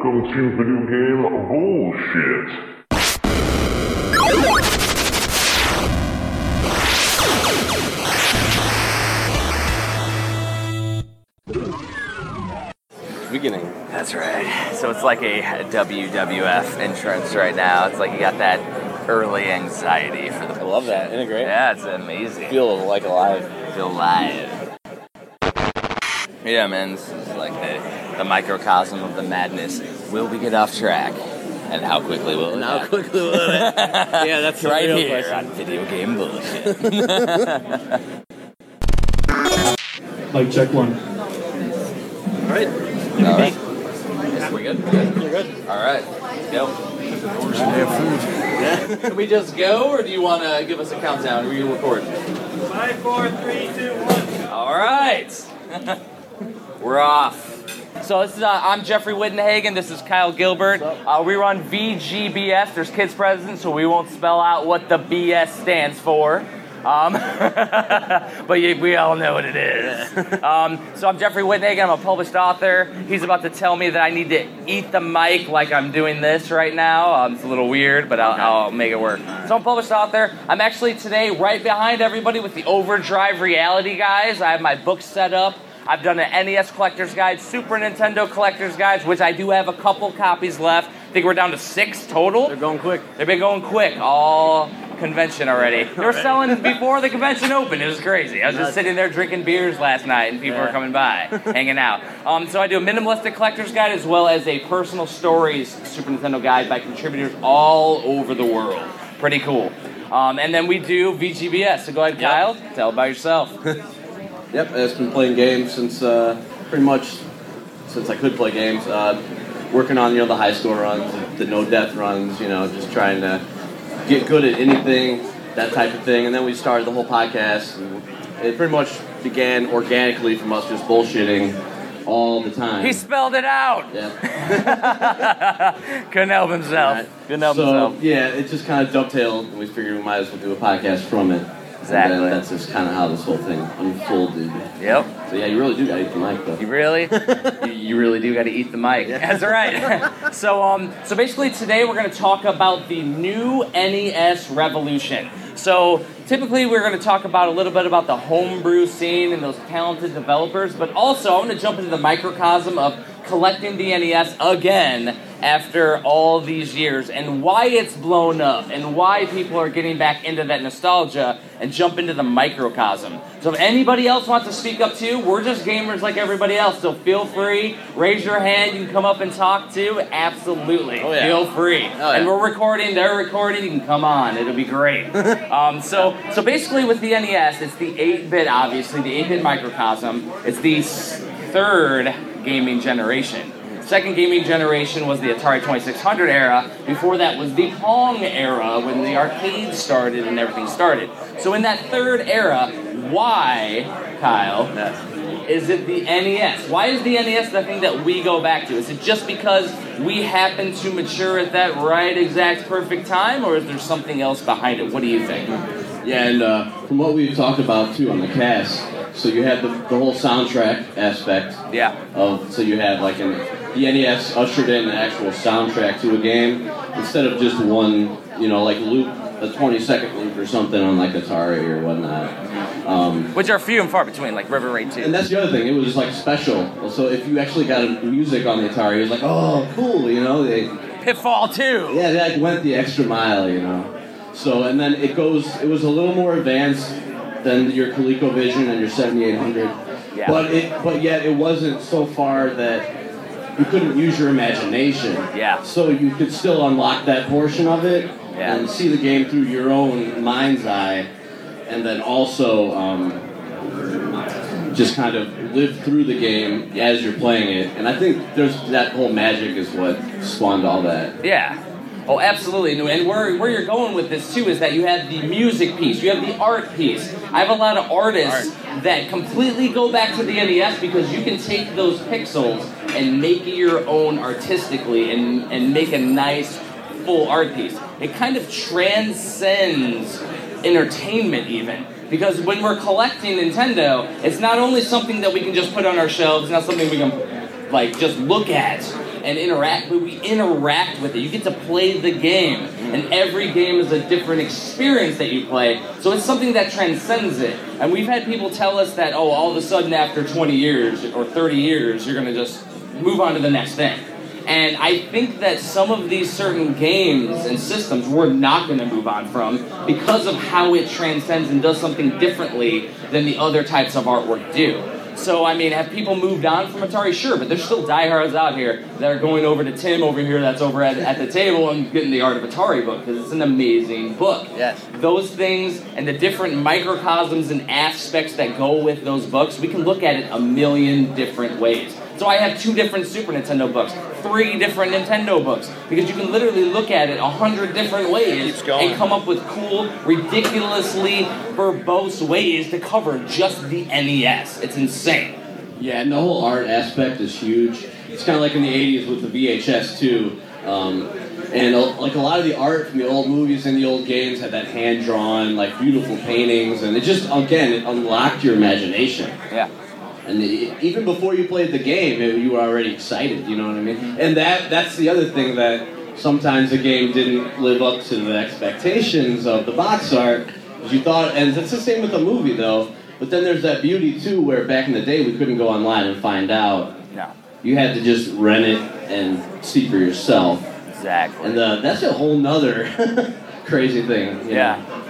Welcome to Video Game Bullshit. Beginning. That's right. So it's like a WWF entrance right now. It's like you got that early anxiety for the. I love that. Isn't it great? Yeah, it's amazing. Feel like alive. Feel alive. Yeah, man, this is like the, the microcosm of the madness. Will we get off track? And how quickly will it How happen? quickly will it? yeah, that's the right real here question. on Video Game Bullshit. Like check one. All right. All right. We good? Good. You're good. All right. Let's go. Can we just go, or do you want to give us a countdown? Are you recording? Five, four, three, two, one. All right. We're off. So this is uh, I'm Jeffrey Wittenhagen. This is Kyle Gilbert. Uh, we run VGBS. There's kids present, so we won't spell out what the BS stands for. Um, but you, we all know what it is. Um, so I'm Jeffrey Wittenhagen. I'm a published author. He's about to tell me that I need to eat the mic like I'm doing this right now. Um, it's a little weird, but I'll, I'll make it work. So I'm a published author. I'm actually today right behind everybody with the Overdrive Reality guys. I have my book set up. I've done an NES collector's guide, Super Nintendo collector's guides, which I do have a couple copies left. I think we're down to six total. They're going quick. They've been going quick all convention already. They were selling before the convention opened. It was crazy. I was just sitting there drinking beers last night, and people were coming by, hanging out. Um, so I do a minimalistic collector's guide as well as a personal stories Super Nintendo guide by contributors all over the world. Pretty cool. Um, and then we do VGBS. So go ahead, Yep. Kyle. Tell about yourself. Yep, I've been playing games since uh, pretty much since I could play games. Uh, working on you know the high score runs, the no death runs. You know, just trying to get good at anything, that type of thing. And then we started the whole podcast. And it pretty much began organically from us just bullshitting all the time. he spelled it out. yeah. Couldn't help himself. Right. Couldn't help so, himself. Yeah, it just kind of dovetailed, and we figured we might as well do a podcast from it. Exactly. And that's just kind of how this whole thing unfolded. Yep. So yeah, you really do gotta eat the mic though. You really? you, you really do got to eat the mic. That's right. so um, so basically today we're going to talk about the new NES revolution. So typically we're going to talk about a little bit about the homebrew scene and those talented developers, but also I want to jump into the microcosm of collecting the NES again after all these years and why it's blown up and why people are getting back into that nostalgia and jump into the microcosm. So if anybody else wants to speak up too, we're just gamers like everybody else. So feel free, raise your hand, you can come up and talk too. Absolutely. Oh, yeah. Feel free. Oh, And we're recording, they're recording, you can come on. It'll be great. um, so so basically with the NES, it's the 8-bit obviously, the 8-bit microcosm. It's the third gaming generation. Second gaming generation was the Atari 2600 era. Before that was the Pong era when the arcade started and everything started. So in that third era, why, Kyle, is it the NES? Why is the NES the thing that we go back to? Is it just because we happen to mature at that right exact perfect time, or is there something else behind it? What do you think? Yeah, and uh, from what we've talked about too on the cast, so you had the, the whole soundtrack aspect Yeah. of so you had like an the NES ushered in an actual soundtrack to a game instead of just one, you know, like loop, a 20 second loop or something on like Atari or whatnot. Um, Which are few and far between, like River Raid 2. and that's the other thing. It was like special. So if you actually got music on the Atari, it was like, oh, cool. You know, they Pitfall 2! yeah, they like went the extra mile. You know. So and then it goes. It was a little more advanced than your ColecoVision and your 7800. Yeah. But it, but yet it wasn't so far that you couldn't use your imagination. Yeah. So you could still unlock that portion of it Yeah. and see the game through your own mind's eye, and then also um, just kind of live through the game as you're playing it. And I think there's that whole magic is what spawned all that. Yeah. Oh, absolutely. And where, where you're going with this too is that you have the music piece, you have the art piece. I have a lot of artists that completely go back to the NES because you can take those pixels and make it your own artistically and, and make a nice full art piece. It kind of transcends entertainment even. Because when we're collecting Nintendo, it's not only something that we can just put on our shelves, it's not something we can like just look at and interact, but we interact with it. You get to play the game, and every game is a different experience that you play. So it's something that transcends it. And we've had people tell us that, oh, all of a sudden after 20 years or 30 years, you're going to just move on to the next thing. And I think that some of these certain games and systems we're not going to move on from because of how it transcends and does something differently than the other types of artwork do. So, I mean, have people moved on from Atari? Sure, but there's still diehards out here that are going over to Tim over here that's over at, at the table and getting the Art of Atari book because it's an amazing book. Yes. Those things and the different microcosms and aspects that go with those books, we can look at it a million different ways. So I have two different Super Nintendo books, three different Nintendo books, because you can literally look at it a hundred different ways and come up with cool, ridiculously verbose ways to cover just the NES. It's insane. Yeah, and the whole art aspect is huge. It's kind of like in the '80s with the VHS too. Um, and like a lot of the art from the old movies and the old games had that hand drawn, like beautiful paintings, and it just again it unlocked your imagination. Yeah. And even before you played the game, it, you were already excited. You know what I mean? And that that's the other thing that sometimes the game didn't live up to the expectations of the box art. You thought, and it's the same with the movie though. But then there's that beauty too, where back in the day we couldn't go online and find out. No. You had to just rent it and see for yourself. Exactly. And uh, that's a whole nother crazy thing. you know?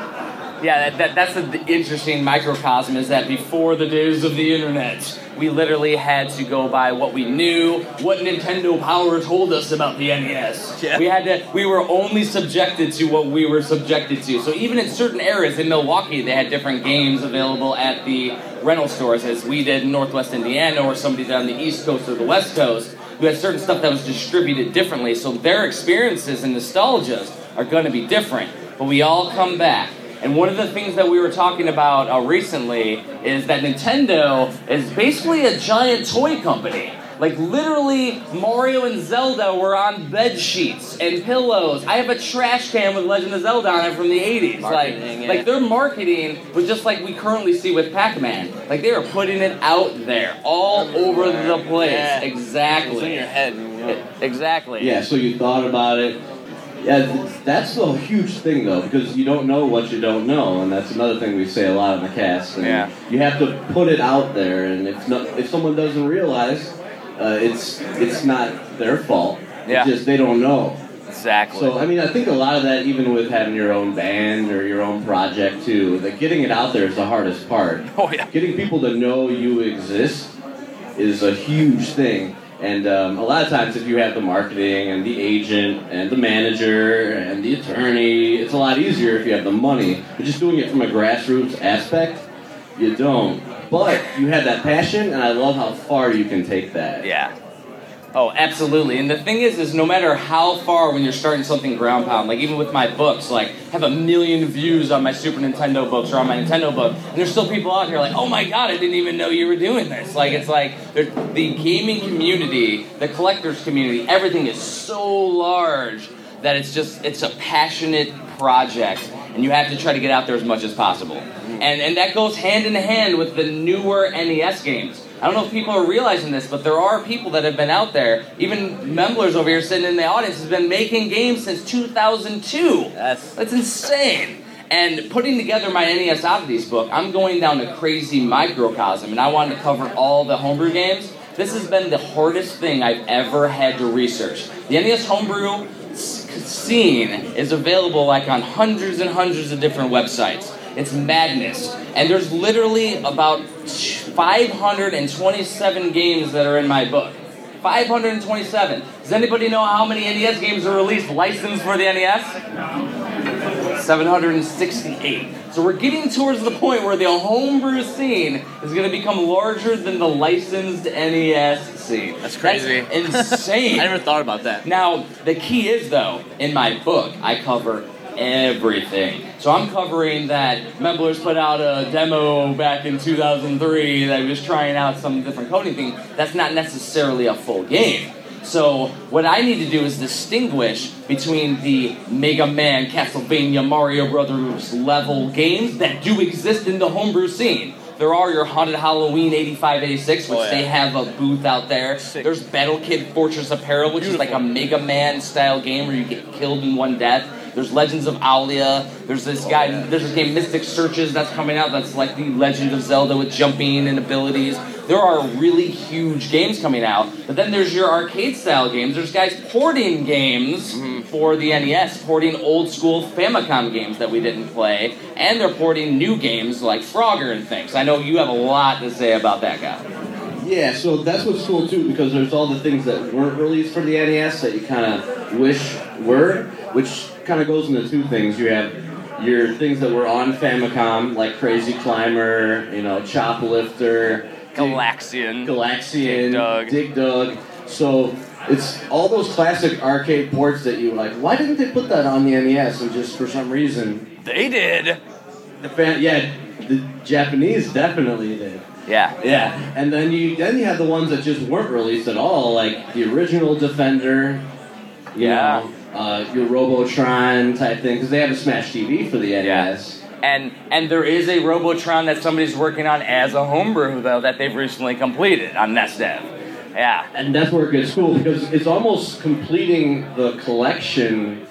Yeah. That, that, that's the, the interesting microcosm is that before the days of the internet, we literally had to go by what we knew, what Nintendo Power told us about the NES. Yeah. We had to, we were only subjected to what we were subjected to. So even in certain areas in Milwaukee, they had different games available at the rental stores, as we did in Northwest Indiana, or somebody did on the East Coast or the West Coast. We had certain stuff that was distributed differently, so their experiences and nostalgias are going to be different. But we all come back. And one of the things that we were talking about uh, recently is that Nintendo is basically a giant toy company. Like literally, Mario and Zelda were on bed sheets and pillows. I have a trash can with Legend of Zelda on it from the '80s. Like, Marketing, yeah. like their marketing was just like we currently see with Pac-Man. Like they are putting it out there, all over the place. Yeah. Exactly. It's in your head. you know? Exactly. Yeah, so you thought about it. Yeah, that's the huge thing though, because you don't know what you don't know, and that's another thing we say a lot in the cast. And Yeah. You have to put it out there, and if no, if someone doesn't realize, uh, it's it's not their fault. Yeah. It's just they don't know. Exactly. So I mean, I think a lot of that, even with having your own band or your own project too, that getting it out there is the hardest part. oh yeah. Getting people to know you exist is a huge thing. And um, a lot of times, if you have the marketing and the agent and the manager and the attorney, it's a lot easier if you have the money. But just doing it from a grassroots aspect, you don't. But you have that passion, and I love how far you can take that. Yeah. Oh, absolutely. And the thing is, is no matter how far when you're starting something ground pound, like even with my books, like have a million views on my Super Nintendo books or on my Nintendo book, and there's still people out here like, oh my god, I didn't even know you were doing this. Like it's like the gaming community, the collectors community, everything is so large that it's just it's a passionate project, and you have to try to get out there as much as possible. And and that goes hand in hand with the newer NES games. I don't know if people are realizing this, but there are people that have been out there. Even Memblers over here sitting in the audience has been making games since 2002. That's That's insane. And putting together my NES Oddities book, I'm going down a crazy microcosm, and I wanted to cover all the homebrew games. This has been the hardest thing I've ever had to research. The NES homebrew scene is available like on hundreds and hundreds of different websites. It's madness. And there's literally about 527 games that are in my book. 527. Does anybody know how many NES games are released licensed for the NES? 768. So we're getting towards the point where the homebrew scene is going to become larger than the licensed NES scene. That's crazy. That's insane. I never thought about that. Now, the key is though, in my book, I cover everything. So I'm covering that Memblers put out a demo back in 2003 that was trying out some different coding thing. That's not necessarily a full game. So what I need to do is distinguish between the Mega Man, Castlevania, Mario Brothers level games that do exist in the homebrew scene. There are your Haunted Halloween 85, 86, which Oh, yeah. they have a booth out there. Sick. There's Battle Kid Fortress of Peril, which is like a Mega Man style game where you get killed in one death. There's Legends of Owlia. There's this Oh, guy. There's this game Mystic Searches that's coming out. That's like the Legend of Zelda with jumping and abilities. There are really huge games coming out. But then there's your arcade style games. There's guys porting games Mm-hmm. for the NES, porting old school Famicom games that we didn't play, and they're porting new games like Frogger and things. I know you have a lot to say about that guy. Yeah, so that's what's cool too, because there's all the things that weren't released for the NES that you kind of wish were, which kind of goes into two things. You have your things that were on Famicom, like Crazy Climber, you know, Choplifter, Galaxian. Galaxian, Dig Dug. Dig Dug. So it's all those classic arcade ports that you like. Why didn't they put that on the NES? And just for some reason, They did. the fan, yeah, the Japanese definitely did. Yeah. Yeah, and then you then you have the ones that just weren't released at all, like the original Defender, Yeah. know, uh, your Robotron type thing, because they have a Smash TV for the NES. And and there is a Robotron that somebody's working on as a homebrew though that they've recently completed on NESdev. Yeah. And that's where it gets cool because it's almost completing the collection.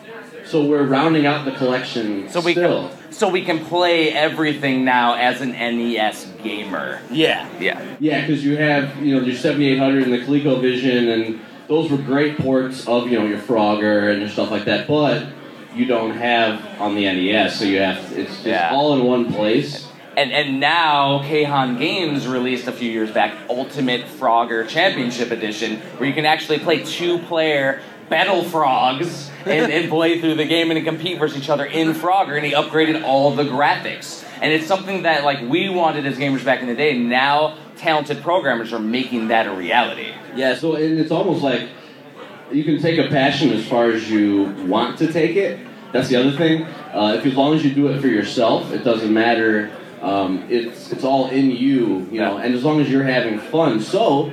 So we're rounding out the collection So we still. can so we can play everything now as an NES gamer. Yeah. Yeah. Yeah, because you have you know your 7800 and the ColecoVision, and those were great ports of you know your Frogger and your stuff like that. But you don't have on the NES, so you have it's just Yeah. all in one place. And and now Khan Games released a few years back Ultimate Frogger Championship Edition, where you can actually play two player Battle Frogs and, and play through the game and compete versus each other in Frogger, and he upgraded all the graphics. And it's something that like we wanted as gamers back in the day. And now talented programmers are making that a reality. Yeah, so and it's almost like you can take a passion as far as you want to take it. That's the other thing. Uh, if as long as you do it for yourself, it doesn't matter. Um, it's it's all in you, you know. And as long as you're having fun, so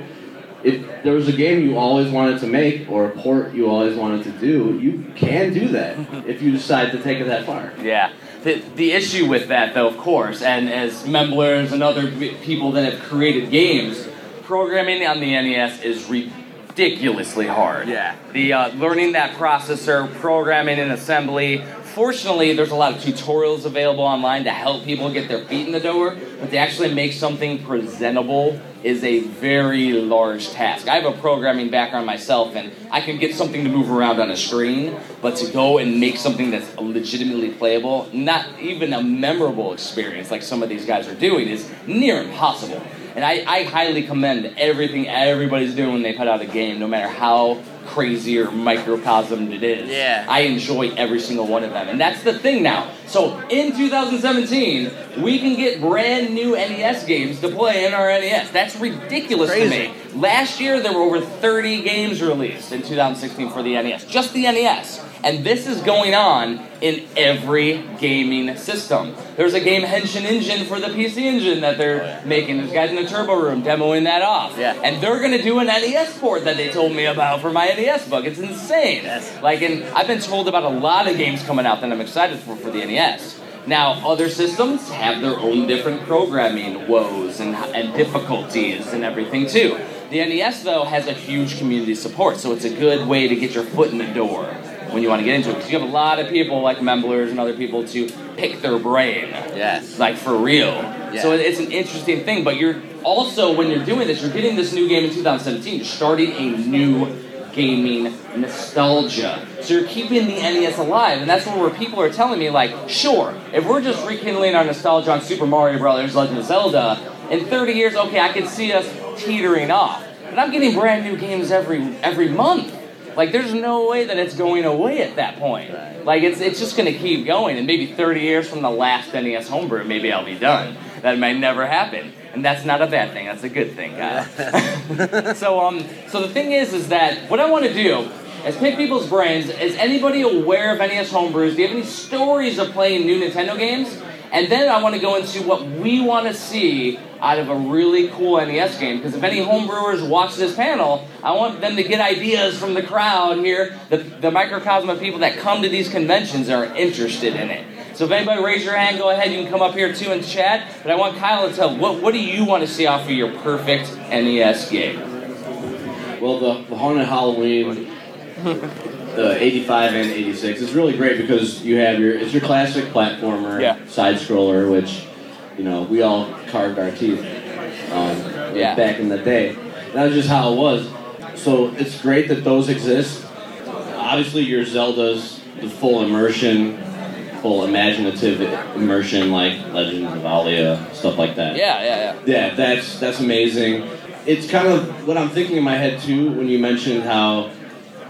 if there was a game you always wanted to make or a port you always wanted to do, you can do that if you decide to take it that far. Yeah. The, the issue with that, though, of course, and as memblers and other people that have created games, programming on the NES is ridiculously hard. Yeah. The uh, learning that processor, programming and assembly. Fortunately, there's a lot of tutorials available online to help people get their feet in the door, but to actually make something presentable is a very large task. I have a programming background myself, and I can get something to move around on a screen, but to go and make something that's legitimately playable, not even a memorable experience like some of these guys are doing, is near impossible. And I, I highly commend everything everybody's doing when they put out a game, no matter how crazy or microcosm it is. Yeah. I enjoy every single one of them. And that's the thing now. So in 2017, we can get brand new NES games to play in our NES. That's ridiculous Crazy. to me. Last year, there were over 30 games released in 2016 for the NES, just the NES. And this is going on in every gaming system. There's a game Henshin Engine for the PC Engine that they're oh, making. There's guys in the Turbo Room demoing that off. Yeah. And they're going to do an NES port that they told me about for my NES book. It's insane. Yes. Like, and I've been told about a lot of games coming out that I'm excited for for the NES. Now, other systems have their own different programming woes and, and difficulties and everything too. The NES, though, has a huge community support, so it's a good way to get your foot in the door when you want to get into it. Because you have a lot of people like Memblers and other people to pick their brain Yes. like for real. Yes. So it's an interesting thing, but you're also when you're doing this, you're getting this new game in 2017. You're starting a new gaming nostalgia. So you're keeping the NES alive, and that's where people are telling me like, sure, if we're just rekindling our nostalgia on Super Mario Brothers, Legend of Zelda, in 30 years, okay, I can see us teetering off. But I'm getting brand new games every every month. Like there's no way that it's going away at that point. Like it's it's just gonna keep going, and maybe 30 years from the last NES homebrew, maybe I'll be done. That might never happen, and that's not a bad thing. That's a good thing, Kyle. so um, so the thing is, is that what I want to do is pick people's brains. Is anybody aware of NES homebrews? Do you have any stories of playing new Nintendo games? And then I want to go into what we want to see out of a really cool NES game. Because if any homebrewers watch this panel, I want them to get ideas from the crowd here, the, the microcosm of people that come to these conventions are interested in it. So if anybody raise your hand, go ahead. You can come up here too and chat. But I want Kyle to tell what what do you want to see off of your perfect NES game? Well, the, the Haunted Halloween, the 85 and 86, is really great because you have your, it's your classic platformer, Yeah. side scroller, which, you know, we all carved our teeth um, Yeah. back in the day. That was just how it was. So it's great that those exist. Obviously, your Zelda's the full immersion, imaginative immersion, like Legends of Owlia, stuff like that. Yeah, yeah, yeah. Yeah, that's that's amazing. It's kind of what I'm thinking in my head too when you mentioned how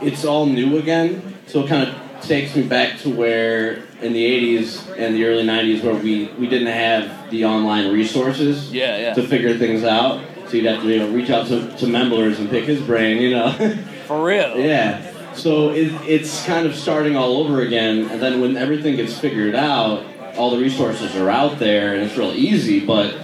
it's all new again. So it kind of takes me back to where in the 80s and the early 90s where we, we didn't have the online resources Yeah, yeah. to figure things out. So you'd have to you know, reach out to, to Memblers and pick his brain, you know. For real. Yeah. So it, it's kind of starting all over again, and then when everything gets figured out, all the resources are out there, and it's real easy. But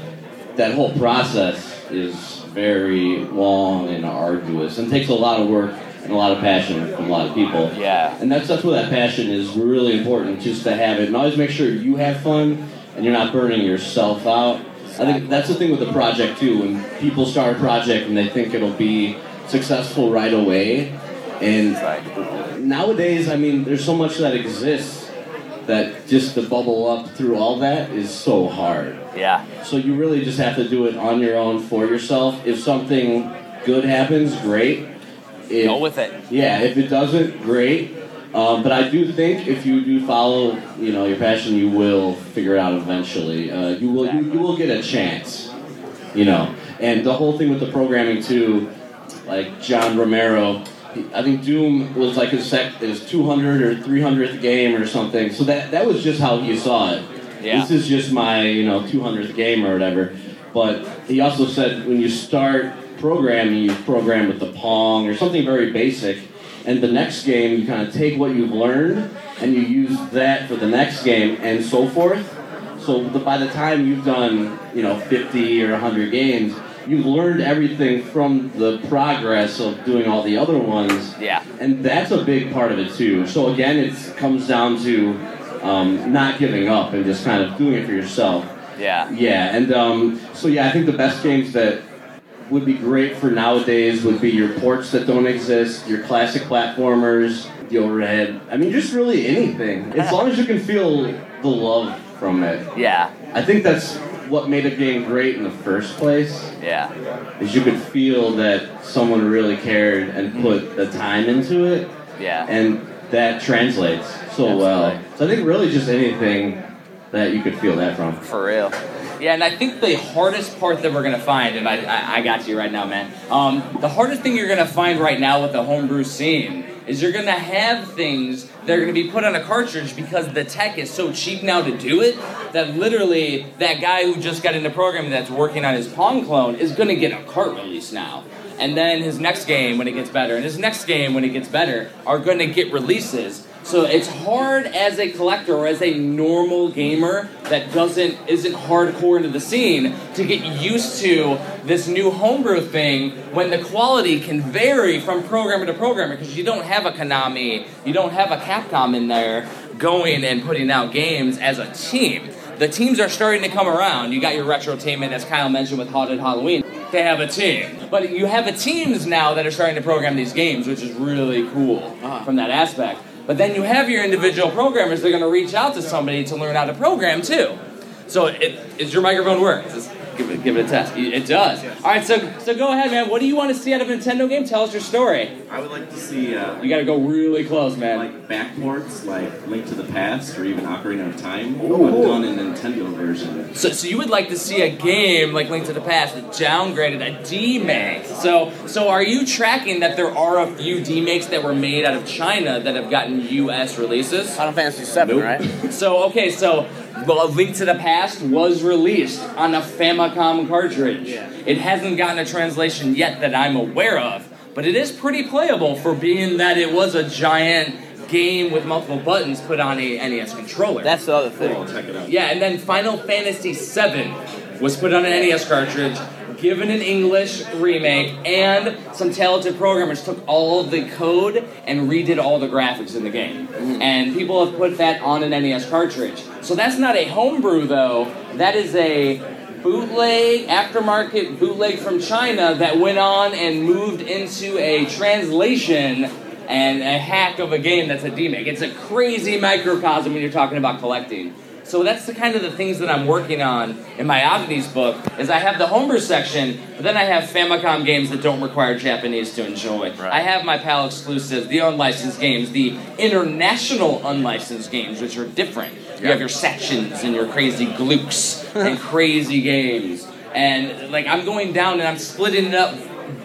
that whole process is very long and arduous, and takes a lot of work and a lot of passion from a lot of people. Yeah. And that's that's where that passion is really important, just to have it, and always make sure you have fun and you're not burning yourself out. I think that's the thing with the project too. When people start a project and they think it'll be successful right away, and nowadays, I mean, there's so much that exists that just to bubble up through all that is so hard. Yeah. So you really just have to do it on your own for yourself. If something good happens, great. If, Go with it. yeah, if it doesn't, great. Um, but I do think if you do follow, you know, your passion, you will figure it out eventually. Uh, you will, you, you will get a chance, you know. And the whole thing with the programming too, like John Romero, I think Doom was like his sec, his 200 or 300th game or something. So that that was just how he saw it. Yeah. This is just my, you know, 200th game or whatever. But he also said when you start programming, you program with the Pong or something very basic. And the next game, you kind of take what you've learned and you use that for the next game and so forth. So the, by the time you've done, you know, 50 or 100 games, you've learned everything from the progress of doing all the other ones. Yeah. And that's a big part of it too. So again, it comes down to um, not giving up and just kind of doing it for yourself. Yeah. Yeah, and um, so yeah, I think the best games that would be great for nowadays would be your ports that don't exist, your classic platformers, the overhead. I mean, just really anything. As long as you can feel the love from it. Yeah. I think that's what made a game great in the first place. Yeah. Is you could feel that someone really cared and mm-hmm. put the time into it, Yeah. and that translates so well. So I think really just anything that you could feel that from. For real. Yeah, and I think the hardest part that we're gonna find, and I, I, I got you right now, man. Um, the hardest thing you're gonna find right now with the homebrew scene is you're gonna have things that are gonna be put on a cartridge because the tech is so cheap now to do it that literally that guy who just got into programming that's working on his Pong clone is gonna get a cart release now. And then his next game when it gets better, and his next game when it gets better, are gonna get releases. So it's hard as a collector or as a normal gamer that doesn't isn't hardcore into the scene to get used to this new homebrew thing when the quality can vary from programmer to programmer because you don't have a Konami, you don't have a Capcom in there going and putting out games as a team. The teams are starting to come around. You got your retrotainment, as Kyle mentioned with Haunted Halloween. They have a team. But you have a teams now that are starting to program these games, which is really cool ah. from that aspect. But then you have your individual programmers they're going to reach out to somebody to learn how to program too. So it, is your microphone work? Just give it, give it a test. It does. All right, so so go ahead, man. What do you want to see out of a Nintendo game? Tell us your story. I would like to see uh, You got to go really close, man. like backports, like Link to the Past or even Ocarina of Time, Ooh. but done in Nintendo version. So, so you would like to see a game like Link to the Past that downgraded a D-make. So, so are you tracking that there are a few D-makes that were made out of China that have gotten U.S. releases? Final Fantasy VII, Nope. right? So, okay, so well, A Link to the Past was released on a Famicom cartridge. It hasn't gotten a translation yet that I'm aware of, but it is pretty playable for being that it was a giant game with multiple buttons put on a NES controller. That's the other thing. I'll check it out. Yeah, and then Final Fantasy VII was put on an NES cartridge, given an English remake, and some talented programmers took all of the code and redid all the graphics in the game. Mm-hmm. And people have put that on an NES cartridge. So that's not a homebrew, though. That is a bootleg, aftermarket bootleg from China that went on and moved into a translation and a hack of a game that's a demake. It's a crazy microcosm when you're talking about collecting. So that's the kind of the things that I'm working on in my oddities book. Is I have the homebrew section, but then I have Famicom games that don't require Japanese to enjoy. I have my PAL exclusives, the unlicensed games, the international unlicensed games, which are different. You have your sections and your crazy glukes and crazy games. And like I'm going down and I'm splitting it up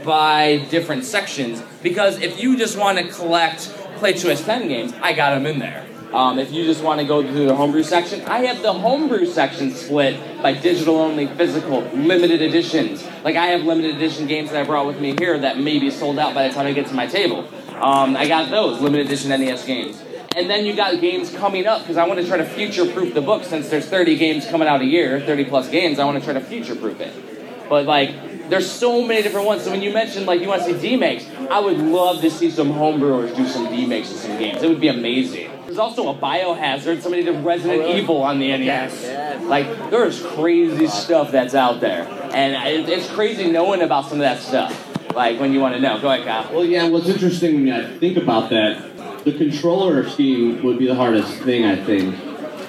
by different sections because if you just want to collect Play Choice 10 games, I got them in there. Um, if you just want to go through the homebrew section, I have the homebrew section split by digital only, physical, limited editions. Like I have limited edition games that I brought with me here that may be sold out by the time I get to my table. Um, I got those limited edition NES games. And then you got games coming up because I want to try to future proof the book since there's 30 games coming out a year, 30 plus games. I want to try to future proof it. But like, there's so many different ones. So when you mentioned like you want to see D makes, I would love to see some homebrewers do some demakes of some games. It would be amazing. There's also a Biohazard. Somebody did Resident oh, Evil on the NES. Like there's crazy stuff that's out there, and it's crazy knowing about some of that stuff. Like when you want to know. Go ahead, Kyle. Well, yeah, what's interesting when I think about that, the controller scheme would be the hardest thing, I think,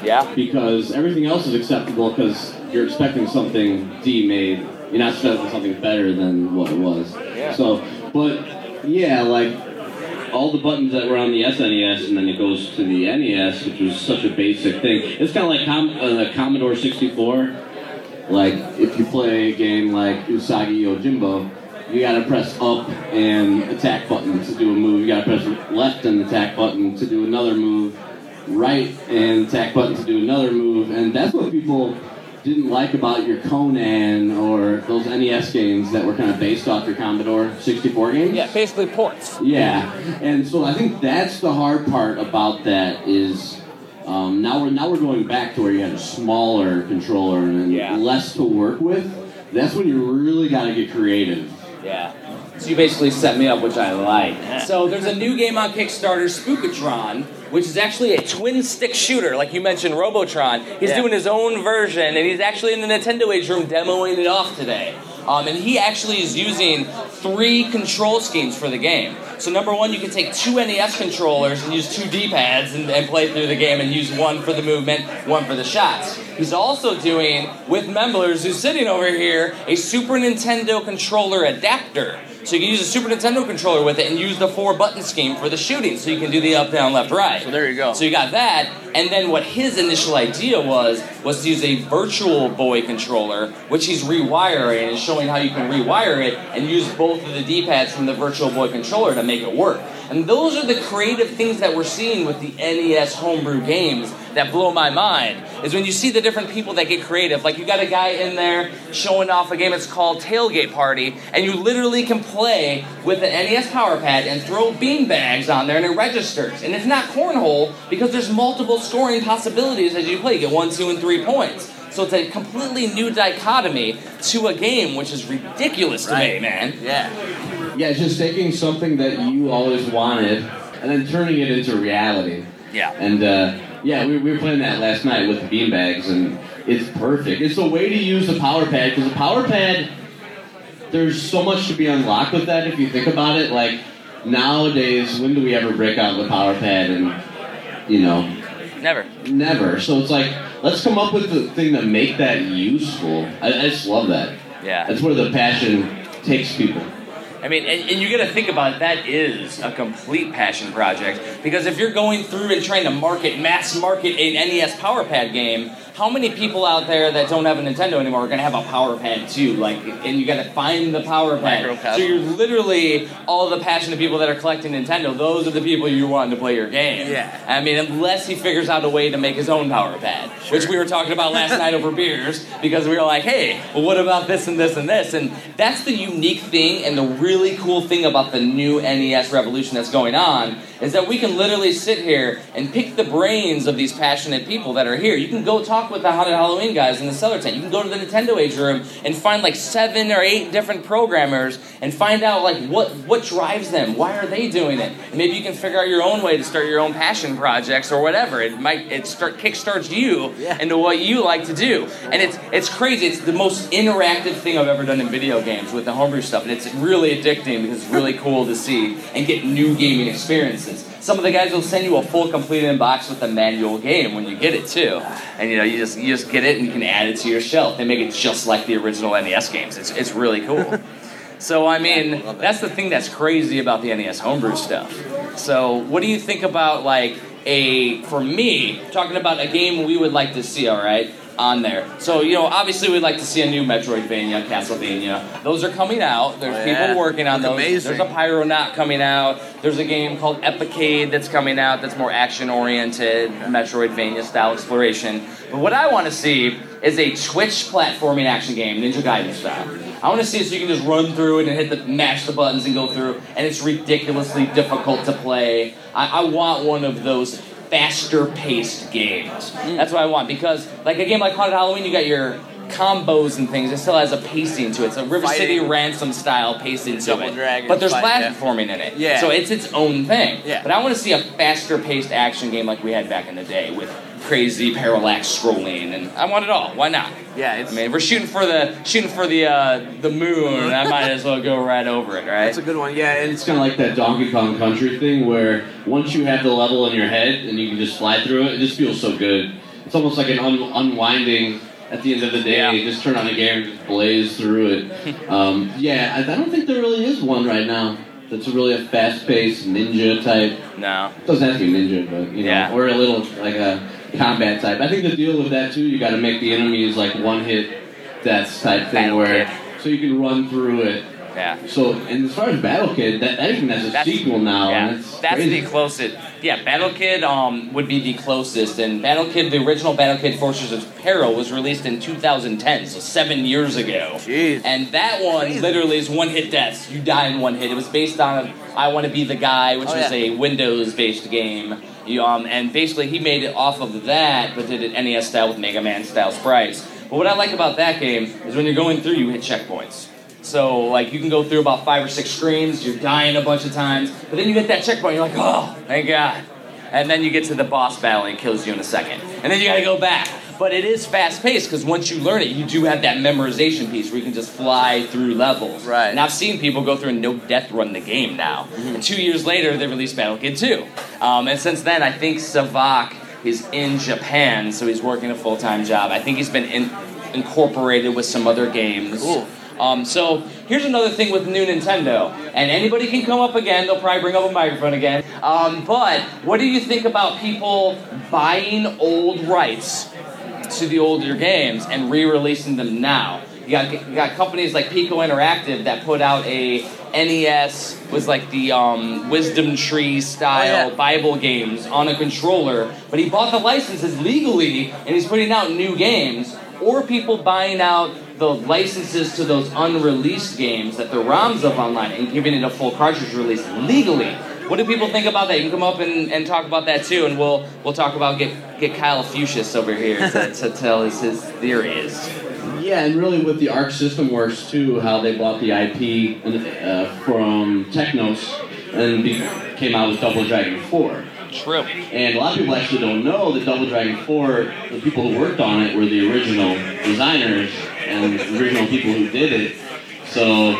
Yeah. because everything else is acceptable because you're expecting something D made. You're not expecting something better than what it was. Yeah. So, but yeah, like all the buttons that were on the SNES and then it goes to the NES, which was such a basic thing. It's kind of like Com- uh, Commodore 64. Like if you play a game like Usagi Yojimbo, you gotta press up and attack button to do a move. You gotta press left and attack button to do another move. Right and attack button to do another move. And that's what people didn't like about your Conan or those NES games that were kind of based off your Commodore 64 games. Yeah, basically ports. Yeah, and so I think that's the hard part about that is um, now we're now we're going back to where you had a smaller controller and Yeah. less to work with. That's when you really got to get creative. Yeah. So you basically set me up, which I like. So there's a new game on Kickstarter, Spook-o'-tron, which is actually a twin stick shooter, like you mentioned, Robotron. He's doing his own version, and he's actually in the Nintendo Age room demoing it off today. Um, and he actually is using three control schemes for the game. So number one, you can take two NES controllers and use two D-pads and, and play through the game, and use one for the movement, one for the shots. He's also doing with Memblers, who's sitting over here, a Super Nintendo controller adapter. So you can use a Super Nintendo controller with it and use the four button scheme for the shooting, so you can do the up, down, left, right. So there you go. So you got that, and then what his initial idea was was to use a Virtual Boy controller, which he's rewiring and showing how you can rewire it and use both of the D-pads from the Virtual Boy controller to make it work. And those are the creative things that we're seeing with the NES homebrew games that blow my mind. Is when you see the different people that get creative. Like you got a guy in there showing off a game it's called Tailgate Party, and you literally can play with an NES Power Pad and throw bean bags on there and it registers. And it's not cornhole because there's multiple scoring possibilities as you play. You get one, two, and three points. So it's a completely new dichotomy to a game, which is ridiculous to me, man. Yeah. Yeah, it's just taking something that you always wanted and then turning it into reality. Yeah. And uh, yeah, we, we were playing that last night with the beanbags, and it's perfect. It's a way to use the power pad because the power pad, there's so much to be unlocked with that if you think about it. Like nowadays, when do we ever break out the power pad and you know Never. never? So it's like let's come up with the thing to make that useful. I, I just love that. Yeah. That's where the passion takes people. I mean, and, and you got to think about it, that is a complete passion project because if you're going through and trying to market, mass market an NES Power Pad game, how many people out there that don't have a Nintendo anymore are going to have a Power Pad too? Like, and you got to find the Power Pad. So you're literally all the passionate people that are collecting Nintendo. Those are the people you want to play your game. Yeah. I mean, unless he figures out a way to make his own Power Pad, which we were talking about last night over beers because we were like, hey, well, what about this and this and this? And that's the unique thing and the really cool thing about the new NES revolution that's going on is that we can literally sit here and pick the brains of these passionate people that are here. You can go talk with the Haunted Halloween guys in the Cellar Tent. You can go to the Nintendo Age room and find like seven or eight different programmers and find out like what what drives them. Why are they doing it? And maybe you can figure out your own way to start your own passion projects or whatever. It might it start kickstarts you into what you like to do. And it's it's crazy. It's the most interactive thing I've ever done in video games with the homebrew stuff, and it's really addicting because it's really cool to see and get new gaming experiences. Some of the guys will send you a full complete box with the manual game when you get it too, and you know you just you just get it and you can add it to your shelf. They make it just like the original NES games. It's it's really cool. So I mean, that's the thing that's crazy about the NES homebrew stuff. So what do you think about like a for me talking about a game we would like to see? All right. On there, so you know, obviously, we'd like to see a new Metroidvania, Castlevania. Those are coming out. There's Oh, people working on Look those. amazing. There's a Pyronaut coming out. There's a game called Epicade that's coming out that's more action oriented, Metroidvania style exploration. But what I want to see is a Twitch platforming action game, Ninja Gaiden style. I want to see it so you can just run through it and hit the mash the buttons and go through, and it's ridiculously difficult to play. I, I want one of those faster paced games. Hmm. That's what I want because like a game like Haunted Halloween, you got your combos and things. It still has a pacing to it. It's a River City Ransom style pacing to it. Dragon but there's fight, yeah. platforming in it. Yeah. So it's its own thing. Yeah. But I want to see a faster paced action game like we had back in the day with crazy parallax scrolling and I want it all. Why not? Yeah, it's, I mean, we're shooting for the shooting for the uh, the moon. I might as well go right over it, right? that's a good one. Yeah, and It's kind of like that Donkey Kong Country thing where once you have the level in your head and you can just fly through it, it just feels so good. It's almost like an un- unwinding at the end of the day. Yeah. You just turn on the game and just blaze through it. um, yeah, I, I don't think there really is one right now that's really a fast-paced ninja type. no. it doesn't have to be ninja, but you know, Yeah. or a little like a combat type. I think the deal with that too, you got to make the enemies like one-hit deaths type thing Battle where Kid. so you can run through it. Yeah. So, and as far as Battle Kid, that, that even has a That's- sequel now. Yeah, and that's crazy. the closest. Yeah, Battle Kid um, would be the closest, and Battle Kid, the original Battle Kid Fortress of Peril, was released in 2010, so seven years ago. Jeez. And that one Crazy. literally is one hit deaths. You die in one hit. It was based on I Want to Be the Guy, which Oh, was yeah. a Windows-based game. Um, and basically, he made it off of that, but did it NES style with Mega Man style sprites. But what I like about that game is when you're going through, you hit checkpoints. So like you can go through about five or six screens, you're dying a bunch of times, but then you hit that checkpoint, you're like, oh, thank God. And then you get to the boss battle and kills you in a second. And then you gotta go back. But it is fast paced because once you learn it, you do have that memorization piece where you can just fly through levels. Right. And I've seen people go through and no death run the game now. And two years later, they released Battle Kid 2. Um, and since then, I think Sivak is in Japan, so he's working a full time job. I think he's been in, incorporated with some other games. Cool. Um, so here's another thing with new Nintendo, and anybody can come up again. They'll probably bring up a microphone again. Um, but what do you think about people buying old rights to the older games and re-releasing them now? You got you got companies like Piko Interactive that put out a NES was like the um, Wisdom Tree style Oh, yeah. Bible games on a controller, but he bought the licenses legally and he's putting out new games, or people buying out the licenses to those unreleased games that the ROMs up online and giving it a full cartridge release legally. What do people think about that? You can come up and, and talk about that too, and we'll we'll talk about get get Kyle Fuchsius over here to, to tell us his theories. Yeah, and really with the Arc System Works too, how they bought the IP uh, from Technos and be, came out with Double Dragon 4. True. And a lot of people actually don't know that Double Dragon 4, the people who worked on it were the original designers and the original people who did it. So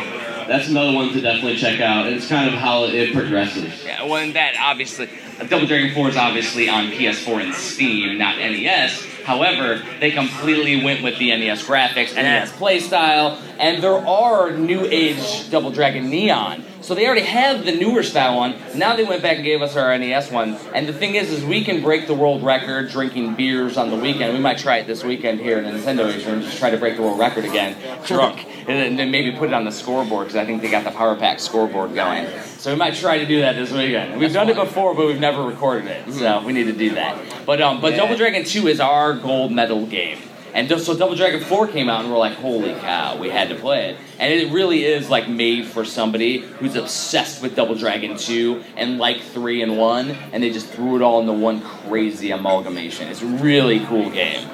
that's another one to definitely check out. It's kind of how it progresses. Yeah, well, and that obviously, Double Dragon 4 is obviously on PS4 and Steam, not NES. However, they completely went with the NES graphics, and NES playstyle, and there are new age Double Dragon Neon. So they already have the newer style one. Now they went back and gave us our NES one. And the thing is, is we can break the world record drinking beers on the weekend. We might try it this weekend here in the Nintendo Age and just try to break the world record again, drunk, and then maybe put it on the scoreboard because I think they got the Power Pack scoreboard going. So we might try to do that this weekend. We've done it before, but we've never recorded it, so we need to do that. But um, but Double Dragon Two is our gold medal game. And so Double Dragon 4 came out, and we're like, holy cow, we had to play it. And it really is like made for somebody who's obsessed with Double Dragon 2 and like 3 and 1, and they just threw it all into one crazy amalgamation. It's a really cool game.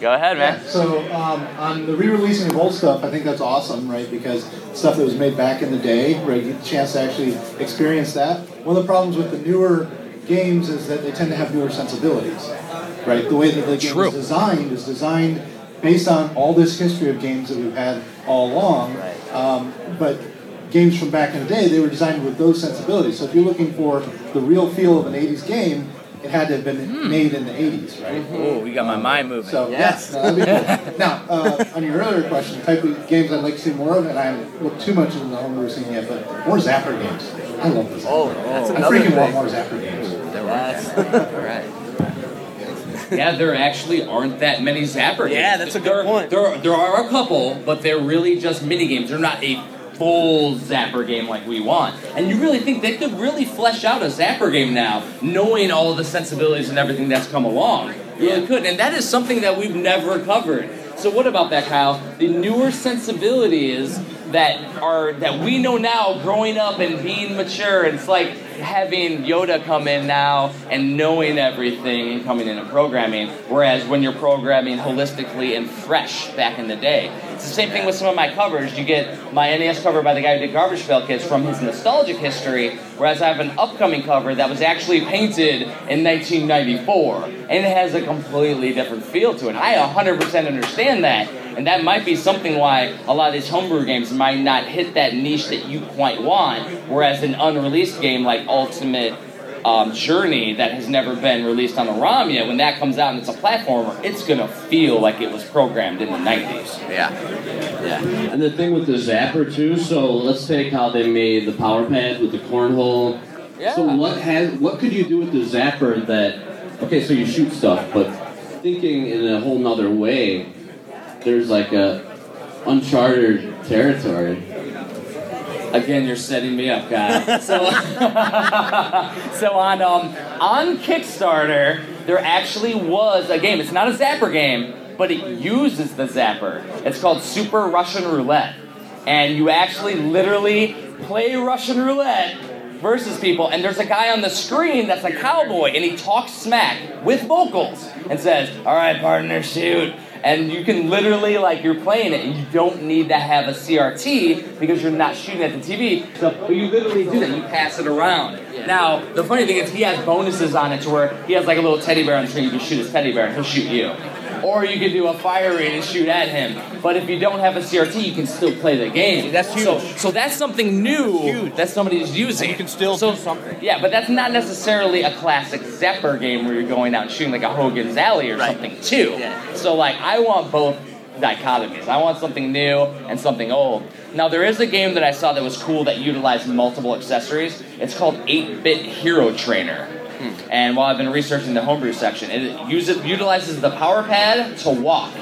Go ahead, man. So um, on the re-releasing of old stuff, I think that's awesome, right? Because stuff that was made back in the day, right? You get a chance to actually experience that. One of the problems with the newer games is that they tend to have newer sensibilities, right? The way that the game True. is designed is designed based on all this history of games that we've had all along. Um, but games from back in the day, they were designed with those sensibilities. So if you're looking for the real feel of an 80s game, it had to have been made in the 80s, right? Oh, we got my mind moving. So yes, no, that'd be cool. now uh, on your earlier question, type of games I'd like to see more of, and I haven't looked too much into the homebrew scene yet, but more Zapper games. I love this. Oh, that's I another freaking want thing. more Zapper games. That's right. Yeah, there actually aren't that many Zapper games. Yeah, that's a good there, point. There, there are a couple, but they're really just mini games. They're not a full Zapper game like we want. And you really think they could really flesh out a Zapper game now, knowing all of the sensibilities and everything that's come along. Really could. And that is something that we've never covered. So what about that, Kyle? The newer sensibilities that are that we know now growing up and being mature, it's like having Yoda come in now and knowing everything coming in and programming, whereas when you're programming holistically and fresh back in the day. It's the same thing with some of my covers. You get my NES cover by the guy who did Garbage Pail Kids from his nostalgic history, whereas I have an upcoming cover that was actually painted in 1994, and it has a completely different feel to it. I 100% understand that, and that might be something why a lot of these homebrew games might not hit that niche that you quite want, whereas an unreleased game like Ultimate um, Journey that has never been released on the ROM yet, when that comes out and it's a platformer, it's gonna feel like it was programmed in the 90s. Yeah. Yeah. And the thing with the Zapper too, so let's take how they made the power pad with the cornhole. Yeah. So what has what could you do with the Zapper that okay, so you shoot stuff, but thinking in a whole nother way, there's like a uncharted territory. Again, you're setting me up, guy. So, so on um, on Kickstarter, there actually was a game. It's not a Zapper game, but it uses the Zapper. It's called Super Russian Roulette, and you actually literally play Russian roulette versus people. And there's a guy on the screen that's a cowboy, and he talks smack with vocals and says, "All right, partner, shoot." And you can literally, like, you're playing it, and you don't need to have a CRT because you're not shooting at the TV. So, but you literally do that. You pass it around. Now, the funny thing is, he has bonuses on it to where he has like a little teddy bear on the screen. You can shoot his teddy bear, and he'll shoot you. Or you can do a fire firing and shoot at him. But if you don't have a CRT, you can still play the game. That's huge. So, so that's something new huge. that somebody's using. you can still so, do something. Yeah, but that's not necessarily a classic Zapper game where you're going out and shooting like a Hogan's Alley or Right. something too. Yeah. So like I want both dichotomies. I want something new and something old. Now there is a game that I saw that was cool that utilized multiple accessories. It's called 8-Bit Hero Trainer. And while I've been researching the homebrew section, it uses utilizes the power pad to walk.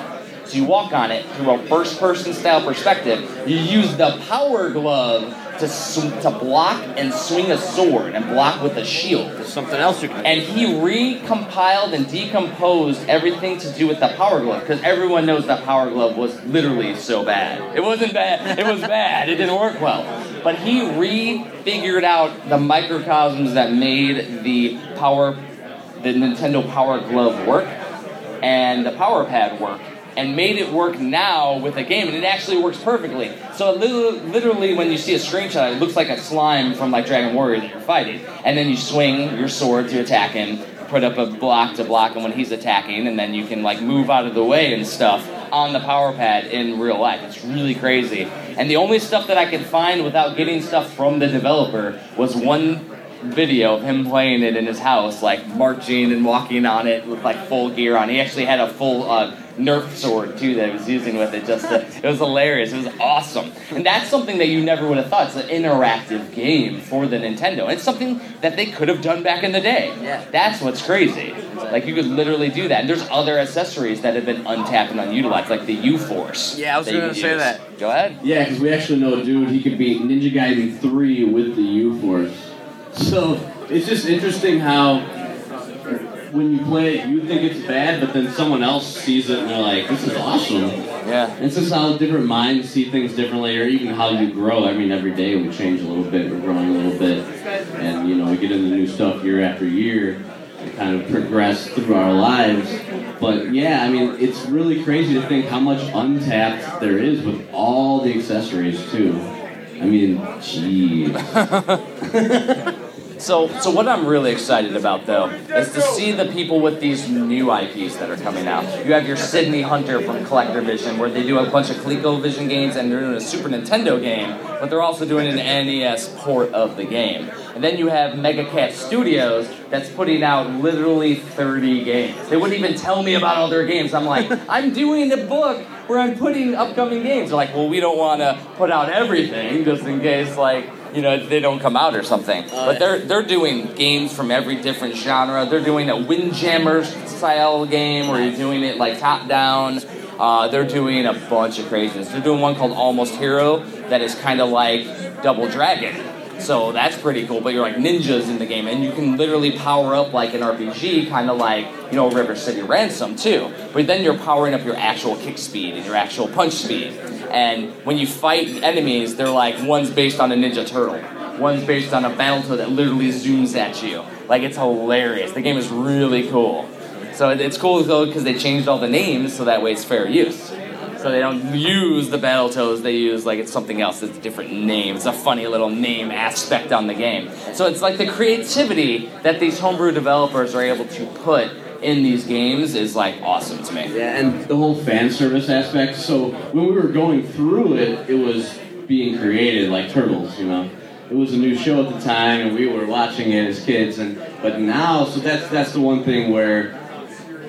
So you walk on it through a first-person style perspective. You use the power glove to sw- to block and swing a sword and block with a shield. There's something else you can And he recompiled and decomposed everything to do with the Power Glove because everyone knows that Power Glove was literally so bad. It wasn't bad. It was bad. It didn't work well. But he refigured out the microcosms that made the Power, the Nintendo Power Glove work, and the Power Pad work. And made it work now with a game, and it actually works perfectly. So literally, when you see a screenshot, it looks like a slime from like Dragon Warrior that you're fighting, and then you swing your sword to attack him, put up a block to block him when he's attacking, and then you can like move out of the way and stuff on the power pad in real life. It's really crazy. And the only stuff that I could find without getting stuff from the developer was one video of him playing it in his house, like marching and walking on it with like full gear on. He actually had a full uh, Nerf sword too that he was using with it. Just to, it was hilarious. It was awesome, and that's something that you never would have thought. It's an interactive game for the Nintendo. It's something that they could have done back in the day. Yeah. That's what's crazy. Like you could literally do that. And there's other accessories that have been untapped and unutilized, like the U Force. Yeah, I was gonna say use. that. Go ahead. Yeah, because we actually know a dude, he could beat Ninja Gaiden 3 with the U-Force. So, it's just interesting how when you play it, you think it's bad, but then someone else sees it and they're like, this is awesome. Yeah. And it's just how different minds see things differently, or even how you grow. I mean, every day we change a little bit, we're growing a little bit, and you know, we get into new stuff year after year. and kind of progress through our lives. But yeah, I mean, it's really crazy to think how much untapped there is with all the accessories too. I mean, jeez. So, so what I'm really excited about though is to see the people with these new IPs that are coming out. You have your Sydney Hunter from CollectorVision, where they do a bunch of ColecoVision games and they're doing a Super Nintendo game, but they're also doing an NES port of the game. And then you have Mega Cat Studios that's putting out literally 30 games. They wouldn't even tell me about all their games. I'm like, I'm doing a book where I'm putting upcoming games. They're like, well, we don't want to put out everything just in case, like, you know, they don't come out or something. but they're they're doing games from every different genre. They're doing a Windjammer style game where you're doing it like top down. Uh, they're doing a bunch of craziness. They're doing one called Almost Hero that is kind of like Double Dragon. So that's pretty cool. But you're like ninjas in the game, and you can literally power up like an RPG, kind of like you know River City Ransom too. But then you're powering up your actual kick speed and your actual punch speed. And when you fight enemies, they're like one's based on a Ninja Turtle, one's based on a Battletoad that literally zooms at you. Like it's hilarious. The game is really cool. So it's cool though because they changed all the names so that way it's fair use. So they don't use the Battletoads, they use like it's something else, it's a different name. It's a funny little name aspect on the game. So it's like the creativity that these homebrew developers are able to put in these games is like awesome to me. Yeah, and the whole fan service aspect. So when we were going through it, it was being created like Turtles, you know. It was a new show at the time, and we were watching it as kids. And but now, so that's that's the one thing where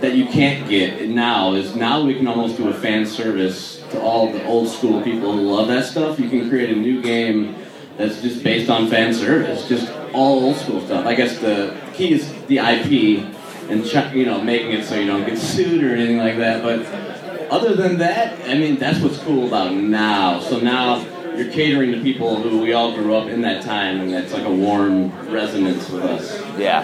that you can't get now is now we can almost do a fan service to all the old school people who love that stuff. You can create a new game that's just based on fan service, just all old school stuff. I guess the key is the IP and ch- you know making it so you don't get sued or anything like that. But other than that, I mean that's what's cool about now. So now you're catering to people who we all grew up in that time, and that's like a warm resonance with us. Yeah.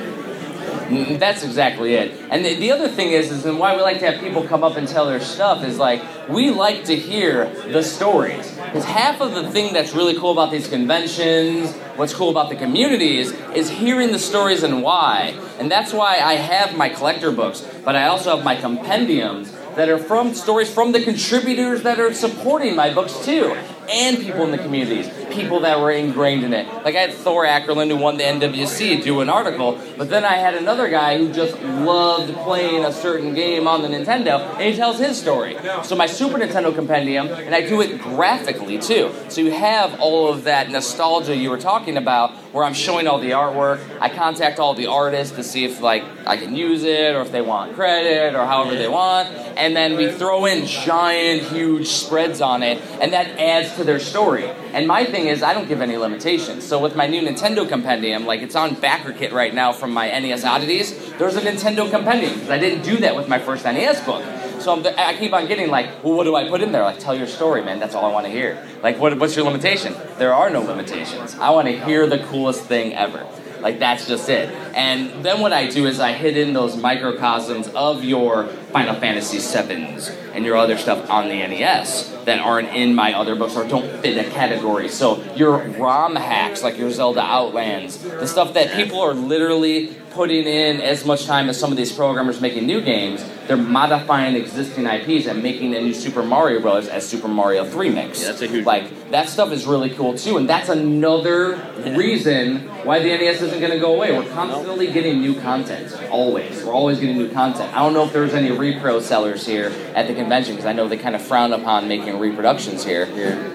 That's exactly it. And the, the other thing is, is and why we like to have people come up and tell their stuff is like we like to hear the stories. Because half of the thing that's really cool about these conventions, what's cool about the communities, is hearing the stories and why. And that's why I have my collector books, but I also have my compendiums that are from stories from the contributors that are supporting my books too, and people in the communities, people that were ingrained in it. Like I had Thor Aackerlund who won the NWC do an article, but then I had another guy who just loved playing a certain game on the Nintendo, and he tells his story. So my Super Nintendo compendium, and I do it graphically too. So you have all of that nostalgia you were talking about, where I'm showing all the artwork. I contact all the artists to see if like I can use it, or if they want credit, or however they want, and then we throw in giant, huge spreads on it, and that adds to their story. And my thing is, I don't give any limitations. So with my new Nintendo compendium, like it's on backer kit right now from my NES oddities. There's a Nintendo compendium because I didn't do that with my first NES book. So I'm, I keep on getting like, well, what do I put in there? Like, tell your story, man. That's all I want to hear. Like, what, what's your limitation? There are no limitations. I want to hear the coolest thing ever. Like, that's just it. And then what I do is I hit in those microcosms of your Final Fantasy VIIs and your other stuff on the NES that aren't in my other books or don't fit a category. So your ROM hacks, like your Zelda Outlands, the stuff that people are literally putting in as much time as some of these programmers making new games, they're modifying existing IPs and making a new Super Mario Bros. as Super Mario 3 mix. Yeah, that's a huge- Like, that stuff is really cool too, and that's another reason why the NES isn't going to go away. We're constantly getting new content. Always. We're always getting new content. I don't know if there's any repro sellers here at the convention because I know they kind of frown upon making reproductions here.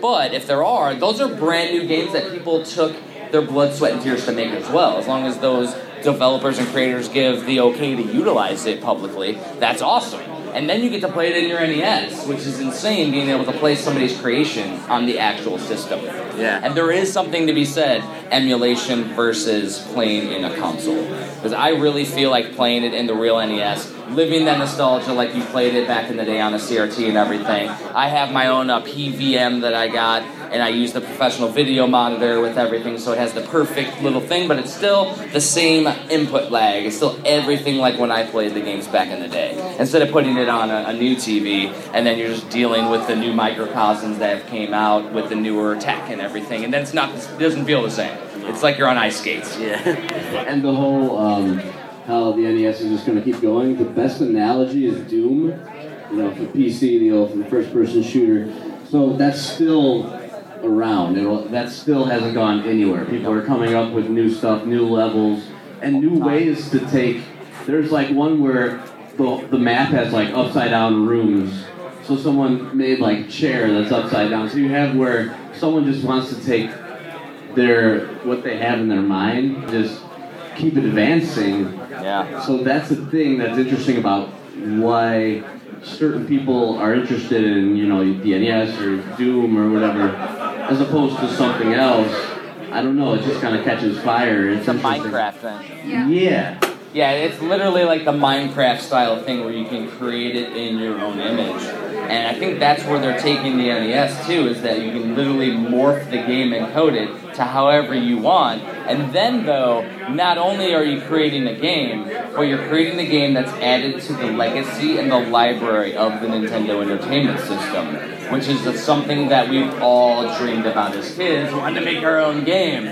But if there are, those are brand new games that people took their blood, sweat, and tears to make as well. As long as those developers and creators give the okay to utilize it publicly, that's awesome. And then you get to play it in your NES, which is insane being able to play somebody's creation on the actual system. Yeah. And there is something to be said emulation versus playing in a console. Because I really feel like playing it in the real NES, living that nostalgia like you played it back in the day on a CRT and everything. I have my own uh, PVM that I got, and I use the professional video monitor with everything, so it has the perfect little thing, but it's still the same input lag. It's still everything like when I played the games back in the day. Instead of putting it on a, a new TV, and then you're just dealing with the new microcosms that have came out with the newer tech and everything, and then it's not, it doesn't feel the same. It's like you're on ice skates. Yeah. and the whole um, how the NES is just going to keep going. The best analogy is Doom, you know, for PC, the old first person shooter. So that's still around. It'll, that still hasn't gone anywhere. People are coming up with new stuff, new levels, and new ways to take. There's like one where the, the map has like upside down rooms. So someone made like chair that's upside down. So you have where someone just wants to take their what they have in their mind, just keep advancing. Yeah. So that's the thing that's interesting about why certain people are interested in, you know, the NES or Doom or whatever, as opposed to something else. I don't know. It just kind of catches fire. It's It's a. Minecraft thing. Yeah. Yeah, it's literally like the Minecraft style thing where you can create it in your own image. And I think that's where they're taking the NES too, is that you can literally morph the game and code it to however you want. And then though, not only are you creating a game, but you're creating the game that's added to the legacy and the library of the Nintendo Entertainment System. Which is something that we've all dreamed about as kids, wanting to make our own game.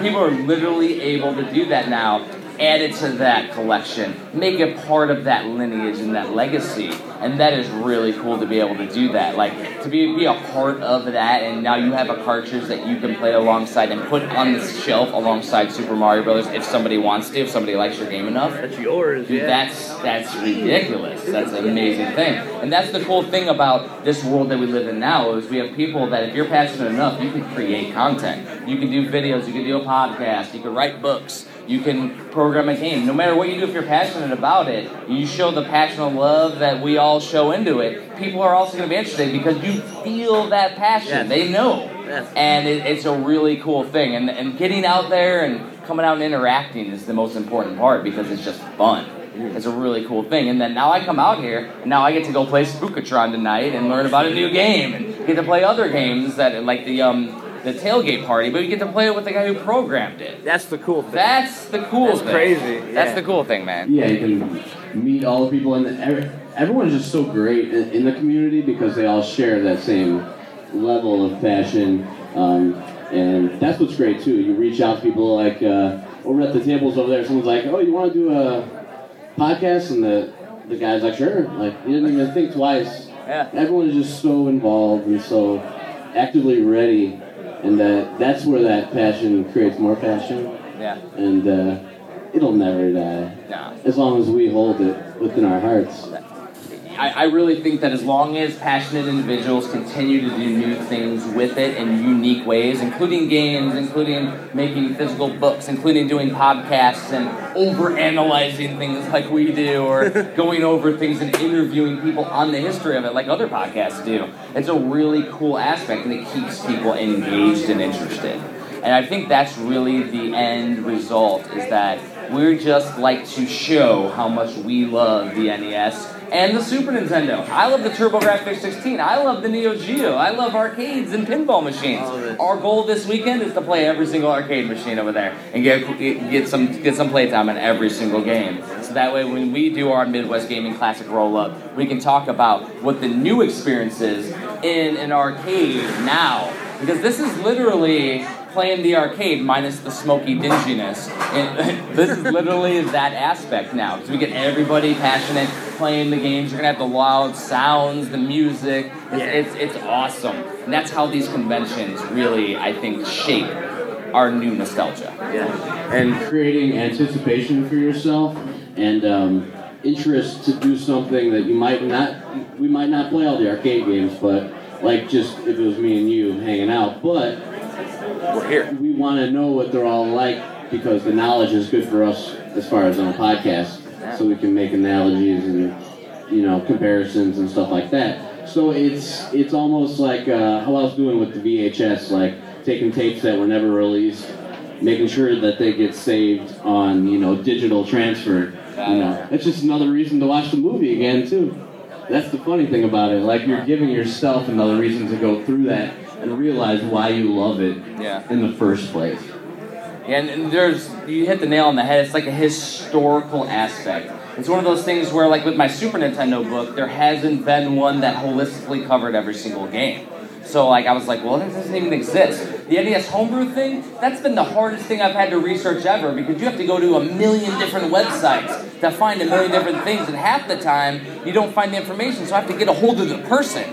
People are literally able to do that now add it to that collection, make it part of that lineage and that legacy. And that is really cool to be able to do that. Like to be, be a part of that and now you have a cartridge that you can play alongside and put on the shelf alongside Super Mario Brothers if somebody wants to, if somebody likes your game enough. That's yours. Dude, yeah. that's that's ridiculous. That's an amazing thing, and that's the cool thing about this world that we live in now is we have people that if you're passionate enough, you can create content. You can do videos. You can do a podcast. You can write books. You can program a game. No matter what you do, if you're passionate about it, you show the passion and love that we all show into it. People are also going to be interested because you feel that passion. Yes. They know Yes. and it, it's a really cool thing. And, and getting out there and coming out and interacting is the most important part because it's just fun. It's a really cool thing. And then now I come out here, and now I get to go play Spook-o'-tron tonight and learn about a new game, and get to play other games that like the um the tailgate party, but you get to play it with the guy who programmed it. That's the cool thing. That's the cool That's thing. crazy, That's the cool thing, man. Yeah, you can meet all the people, and every, everyone's just so great in, in the community because they all share that same level of passion. Um, and that's what's great too. You reach out to people like uh, over at the tables over there. Someone's like, "Oh, you want to do a podcast?" And the the guy's like, "Sure." Like he didn't even think twice. Yeah. Everyone is just so involved and so actively ready, and that that's where that passion creates more passion, Yeah. and uh, it'll never die Nah. as long as we hold it within our hearts. I, I really think that as long as passionate individuals continue to do new things with it in unique ways, including games, including making physical books, including doing podcasts and over analyzing things like we do, or going over things and interviewing people on the history of it like other podcasts do, it's a really cool aspect and it keeps people engaged and interested. And I think that's really the end result is that we're just like to show how much we love the NES and the Super Nintendo. I love the TurboGrafx 16. I love the Neo Geo. I love arcades and pinball machines. All of it. Our goal this weekend is to play every single arcade machine over there and get get some get some playtime in every single game. So that way, when we do our Midwest Gaming Classic roll up, we can talk about what the new experience is in an arcade now. Because this is literally playing the arcade minus the smoky dinginess. And this is literally that aspect now. Because we get everybody passionate playing the games. You're gonna have the loud sounds, the music. It's, Yeah. it's, it's awesome. And that's how these conventions really, I think, shape our new nostalgia. Yeah. And Creating anticipation for yourself and um, interest to do something that you might not, we might not play all the arcade games, but like just if it was me and you hanging out, but we're here. we want to know what they're all like because the knowledge is good for us as far as on a podcast, so we can make analogies and you know comparisons and stuff like that. So it's it's almost like uh, how I was doing with the VHS, like taking tapes that were never released, making sure that they get saved on you know digital transfer. You know, it's just another reason to watch the movie again too. That's the funny thing about it. Like you're giving yourself another reason to go through that and realize why you love it Yeah. in the first place. And, and there's you hit the nail on the head. It's like a historical aspect. It's one of those things where, like with my Super Nintendo book, there hasn't been one that holistically covered every single game. So like I was like, well, this doesn't even exist. The NES homebrew thing, that's been the hardest thing I've had to research ever because you have to go to a million different websites to find a million different things, and half the time you don't find the information, so I have to get a hold of the person.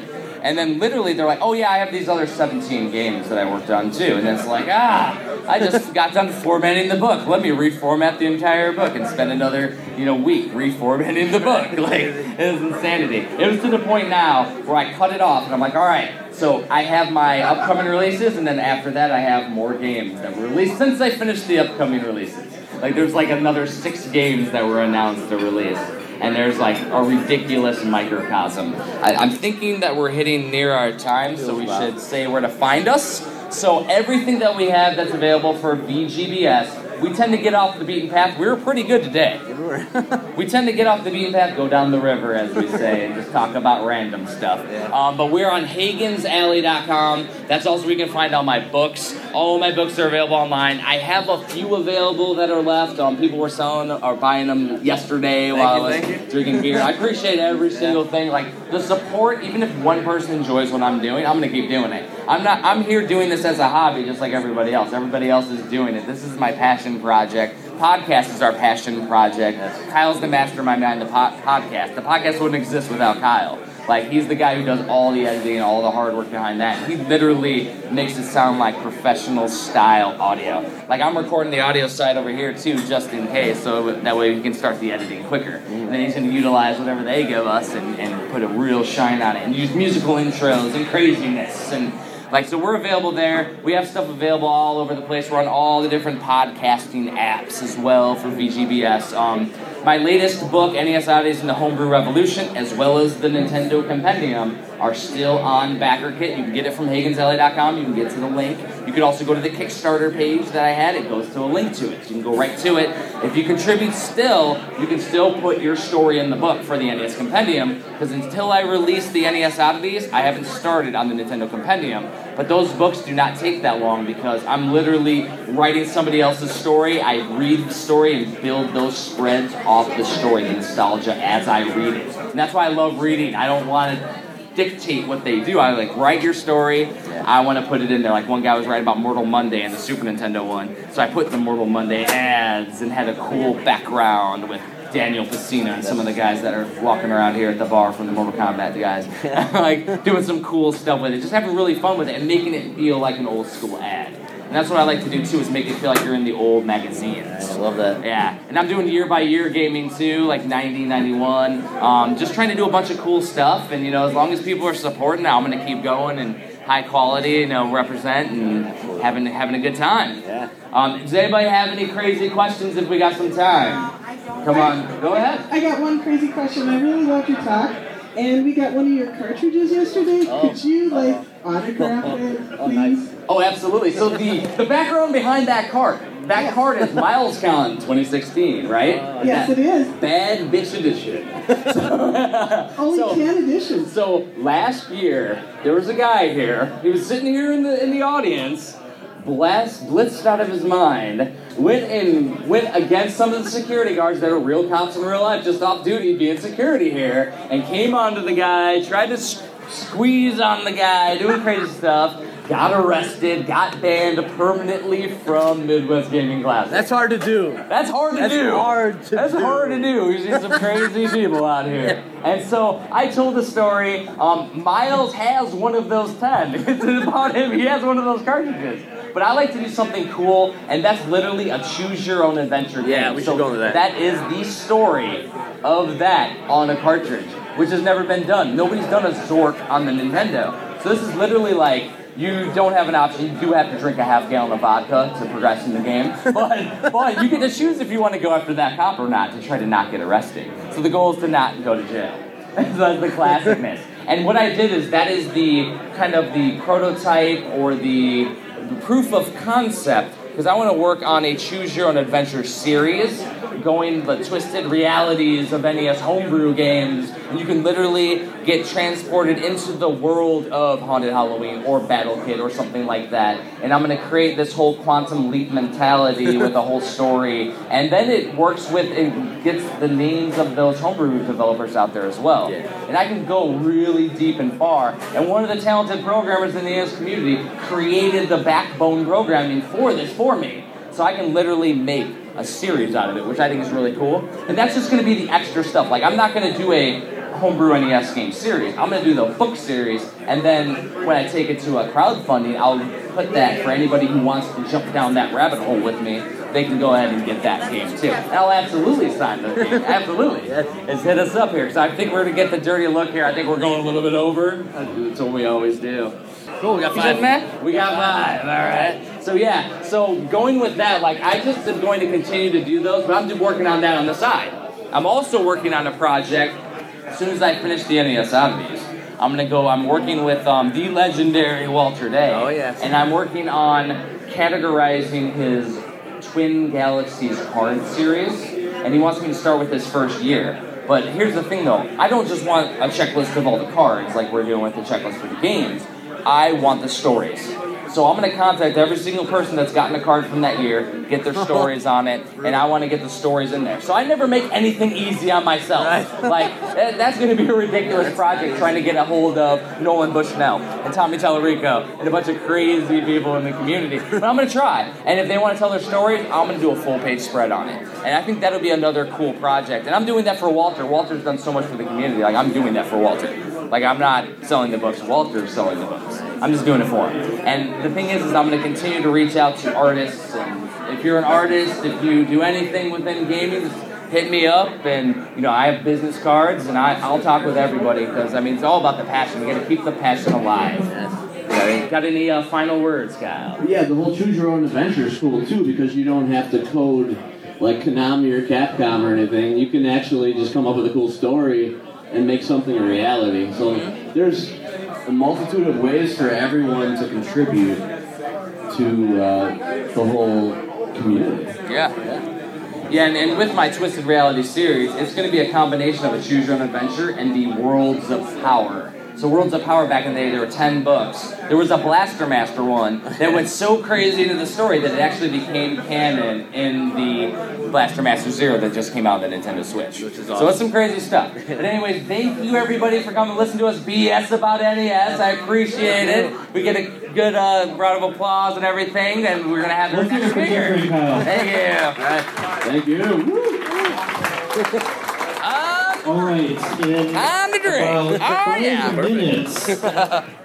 And then literally they're like, oh yeah, I have these other 17 games that I worked on too. And it's like, ah, I just got done formatting the book. Let me reformat the entire book and spend another, you know, week reformatting the book. Like, it was insanity. It was to the point now where I cut it off and I'm like, all right, so I have my upcoming releases and then after that I have more games that were released since I finished the upcoming releases. Like there's like another six games that were announced to release and there's like a ridiculous microcosm. I, I'm thinking that we're hitting near our time, so we should say where to find us. So everything that we have that's available for VGBS, we tend to get off the beaten path. We were pretty good today. we tend to get off the beaten path, go down the river, as we say, and just talk about random stuff. Um, but we're on HagensAlley.com. That's also where you can find all my books. All my books are available online. I have a few available that are left. Um, people were selling or buying them yesterday while I was drinking beer. I appreciate every single thing. Like the support, even if one person enjoys what I'm doing, I'm gonna keep doing it. I'm not. I'm here doing this as a hobby, just like everybody else. Everybody else is doing it. This is my passion project. Podcast is our passion project. Kyle's the mastermind behind the po- podcast. The podcast wouldn't exist without Kyle. Like he's the guy who does all the editing and all the hard work behind that. He literally makes it sound like professional style audio. Like I'm recording the audio side over here too, just in case, so that way we can start the editing quicker. Mm-hmm. And then he's going to utilize whatever they give us and, and put a real shine on it, and use musical intros and craziness and. Like, so we're available there. We have stuff available all over the place. We're on all the different podcasting apps as well for VGBS. Um, my latest book, NES Oddities and the Homebrew Revolution, as well as the Nintendo Compendium, are still on BackerKit. You can get it from HagensAlley.com. You can get to the link. You could also go to the Kickstarter page that I had. It goes to a link to it. You can go right to it. If you contribute still, you can still put your story in the book for the NES Compendium. Because until I release the NES Oddities, I haven't started on the Nintendo Compendium. But those books do not take that long because I'm literally writing somebody else's story. I read the story and build those spreads off the story, the nostalgia as I read it. And that's why I love reading. I don't want to dictate what they do. I like write your story. I want to put it in there. Like one guy was writing about Mortal Monday and the Super Nintendo one, so I put the Mortal Monday ads and had a cool background with Daniel Pesina and some of the guys that are walking around here at the bar from the Mortal Kombat guys, like doing some cool stuff with it, just having really fun with it and making it feel like an old school ad. And that's what I like to do too, is make it feel like you're in the old magazines. I love that. Yeah, and I'm doing year by year gaming too, like 90, 91. Um, just trying to do a bunch of cool stuff, and you know, as long as people are supporting, I'm gonna keep going and high quality, you know, represent and having having a good time. Yeah. Um, does anybody have any crazy questions? If we got some time, come on, go ahead. I got one crazy question. I really loved your talk. And we got one of your cartridges yesterday. Oh. Could you like autograph it, please? Oh, Oh, absolutely. So the the background behind that card, that card is Miles MilesCon 2016, right? Yes, it is. Bad bitch edition. Only So- 10 editions. So last year, there was a guy here. He was sitting here in the in the audience, blast blitzed out of his mind. Went and went against some of the security guards that are real cops in real life, just off duty, being security here, and came onto the guy, tried to s- squeeze on the guy, doing crazy stuff. Got arrested, got banned permanently from Midwest Gaming Classic. That's hard to do. That's hard to That's do. hard to That's do. hard to do. You see some crazy people out here. And so I told the story. Um, Miles has one of those ten. It's about him. He has one of those cartridges. But I like to do something cool, and that's literally a choose your own adventure game. Yeah, we should So go into that. That is the story of that on a cartridge, which has never been done. Nobody's done a Zork on the Nintendo. So this is literally like you don't have an option. You do have to drink a half gallon of vodka to progress in the game, but but you get to choose if you want to go after that cop or not to try to not get arrested. So the goal is to not go to jail. so that's the classic classicness. And what I did is that is the kind of the prototype or the proof of concept because I want to work on a Choose Your Own Adventure series, going the twisted realities of NES homebrew games. And you can literally get transported into the world of Haunted Halloween or Battle Kid or something like that. And I'm going to create this whole quantum leap mentality with a whole story. And then it works with, it gets the names of those homebrew developers out there as well. And I can go really deep and far. And one of the talented programmers in the NES community created the backbone programming for this for me. So I can literally make a series out of it, which I think is really cool. And that's just going to be the extra stuff. Like, I'm not going to do a homebrew NES game series. I'm going to do the book series, and then when I take it to a crowdfunding, I'll put that for anybody who wants to jump down that rabbit hole with me. They can go ahead and get that game too. And I'll absolutely sign the game. Absolutely. Let's hit us up here, because I think we're going to get the dirty look here. I think we're going a little bit over. That's what we always do. Cool, we got You five. said Matt? We got five. All right. So yeah. So going with that, like I just am going to continue to do those, but I'm just working on that on the side. I'm also working on a project. As soon as I finish the NES oddities, I'm gonna go. I'm working with um, the legendary Walter Day. Oh, yes. And I'm working on categorizing his Twin Galaxies card series, and he wants me to start with his first year. But here's the thing though, I don't just want a checklist of all the cards like we're doing with the checklist for the games. I want the stories. So I'm gonna contact every single person that's gotten a card from that year, get their stories on it, and I want to get the stories in there. So I never make anything easy on myself. Like that's gonna be a ridiculous project trying to get a hold of Nolan Bushnell and Tommy Tallarico and a bunch of crazy people in the community. But I'm gonna try. And if they want to tell their stories, I'm gonna do a full page spread on it. And I think that'll be another cool project. And I'm doing that for Walter. Walter's done so much for the community. Like I'm doing that for Walter. Like I'm not selling the books. Walter's selling the books. I'm just doing it for him. And the thing is, is I'm going to continue to reach out to artists. And if you're an artist, if you do anything within gaming, just hit me up. And you know, I have business cards, and I, I'll talk with everybody because I mean, it's all about the passion. We got to keep the passion alive. Got any, got any uh, final words, Kyle? Yeah, the whole choose your own adventure is cool too because you don't have to code like Konami or Capcom or anything. You can actually just come up with a cool story and make something a reality. So there's a multitude of ways for everyone to contribute to uh, the whole community. Yeah. Yeah, and, and with my Twisted Reality series, it's going to be a combination of a Choose Your Own Adventure and the Worlds of Power. So Worlds of Power back in the day, there were 10 books. There was a Blaster Master one that went so crazy into the story that it actually became canon in the Blaster Master Zero that just came out on the Nintendo Switch. Which is So it's some crazy stuff. But anyways, thank you everybody for coming to listen to us BS about NES. I appreciate it. We get a good uh, round of applause and everything, and we're going to have our Let's hear next it for Jeffrey speaker. and Kyle. Thank you. Thank you. Woo. Um, All right. In Time to drink. about Oh, yeah. minutes,